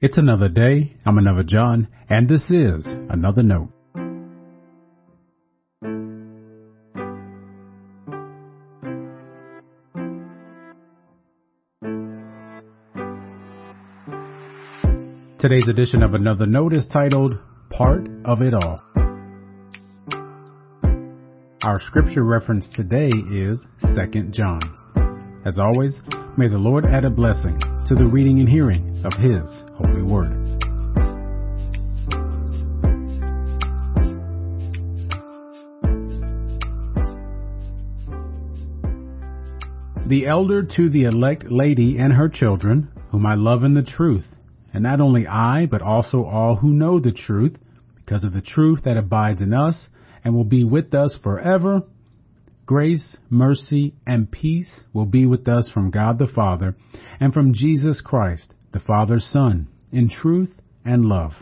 It's another day. I'm another John, and this is another note. Today's edition of Another Note is titled Part of It All. Our scripture reference today is 2 John. As always, may the Lord add a blessing to the reading and hearing of His holy word. The elder to the elect lady and her children, whom I love in the truth, and not only I, but also all who know the truth, because of the truth that abides in us and will be with us forever. Grace, mercy, and peace will be with us from God the Father and from Jesus Christ, the Father's Son, in truth and love.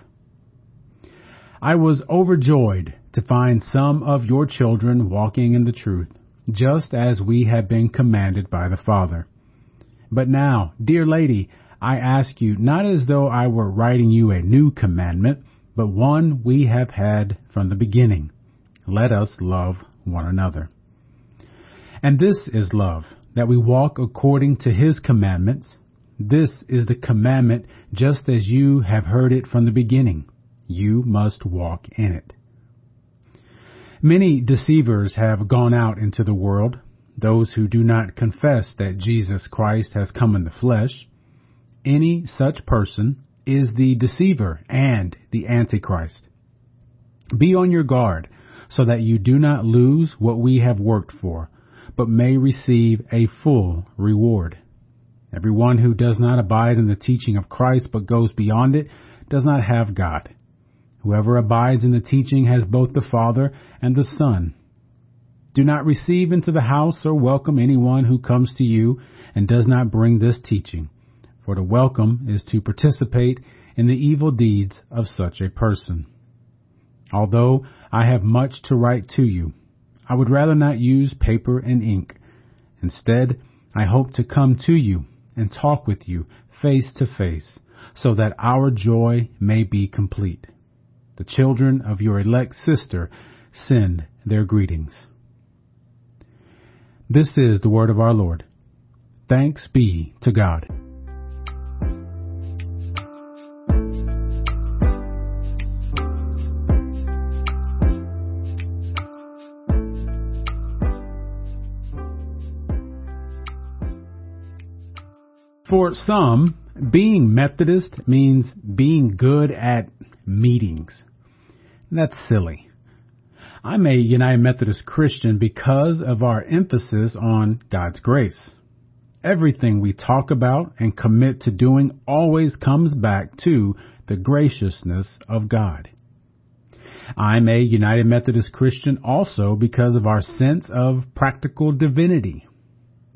I was overjoyed to find some of your children walking in the truth, just as we have been commanded by the Father. But now, dear lady, I ask you not as though I were writing you a new commandment, but one we have had from the beginning. Let us love one another. And this is love, that we walk according to his commandments. This is the commandment just as you have heard it from the beginning. You must walk in it. Many deceivers have gone out into the world, those who do not confess that Jesus Christ has come in the flesh. Any such person is the deceiver and the antichrist. Be on your guard so that you do not lose what we have worked for, but may receive a full reward. Everyone who does not abide in the teaching of Christ but goes beyond it does not have God. Whoever abides in the teaching has both the Father and the Son. Do not receive into the house or welcome anyone who comes to you and does not bring this teaching for to welcome is to participate in the evil deeds of such a person. Although I have much to write to you, I would rather not use paper and ink. Instead, I hope to come to you and talk with you face to face so that our joy may be complete. The children of your elect sister send their greetings. This is the word of our Lord. Thanks be to God. For some, being Methodist means being good at meetings. That's silly. I'm a United Methodist Christian because of our emphasis on God's grace. Everything we talk about and commit to doing always comes back to the graciousness of God. I'm a United Methodist Christian also because of our sense of practical divinity.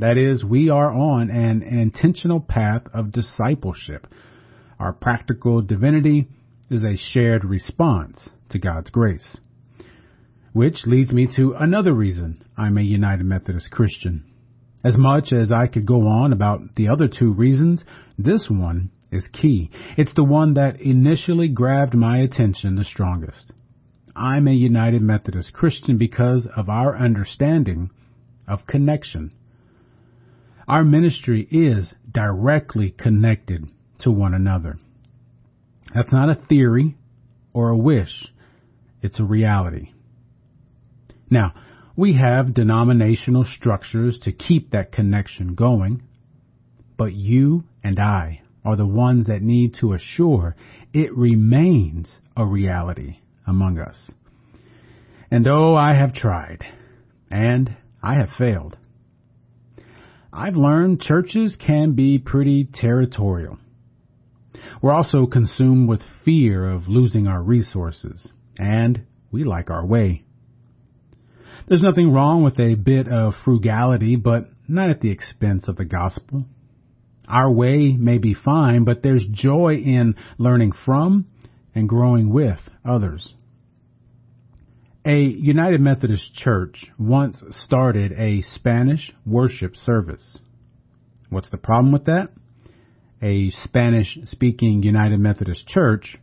That is, we are on an intentional path of discipleship. Our practical divinity is a shared response to God's grace. Which leads me to another reason I'm a United Methodist Christian. As much as I could go on about the other two reasons, this one is key. It's the one that initially grabbed my attention the strongest. I'm a United Methodist Christian because of our understanding of connection. Our ministry is directly connected to one another. That's not a theory or a wish. It's a reality. Now, we have denominational structures to keep that connection going, but you and I are the ones that need to assure it remains a reality among us. And oh, I have tried, and I have failed. I've learned churches can be pretty territorial. We're also consumed with fear of losing our resources, and we like our way. There's nothing wrong with a bit of frugality, but not at the expense of the gospel. Our way may be fine, but there's joy in learning from and growing with others. A United Methodist Church once started a Spanish worship service. What's the problem with that? a Spanish speaking United Methodist church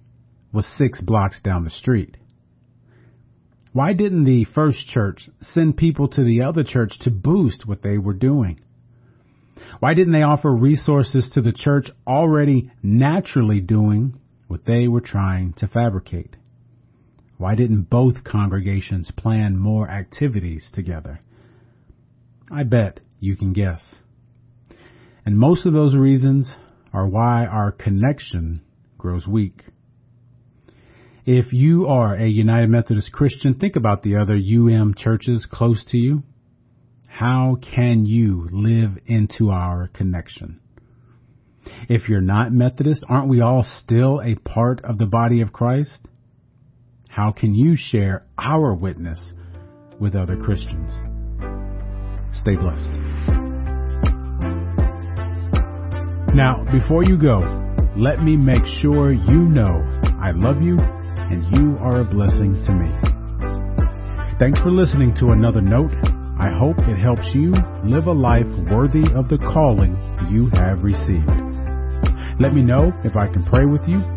was six blocks down the street. Why didn't the first church send people to the other church to boost what they were doing? Why didn't they offer resources to the church already naturally doing what they were trying to fabricate? Why didn't both congregations plan more activities together? I bet you can guess. And most of those reasons are why our connection grows weak. If you are a United Methodist Christian, think about the other UM churches close to you. How can you live into our connection? If you're not Methodist, aren't we all still a part of the body of Christ? How can you share our witness with other Christians? Stay blessed. Now, before you go, let me make sure you know I love you and you are a blessing to me. Thanks for listening to another note. I hope it helps you live a life worthy of the calling you have received. Let me know if I can pray with you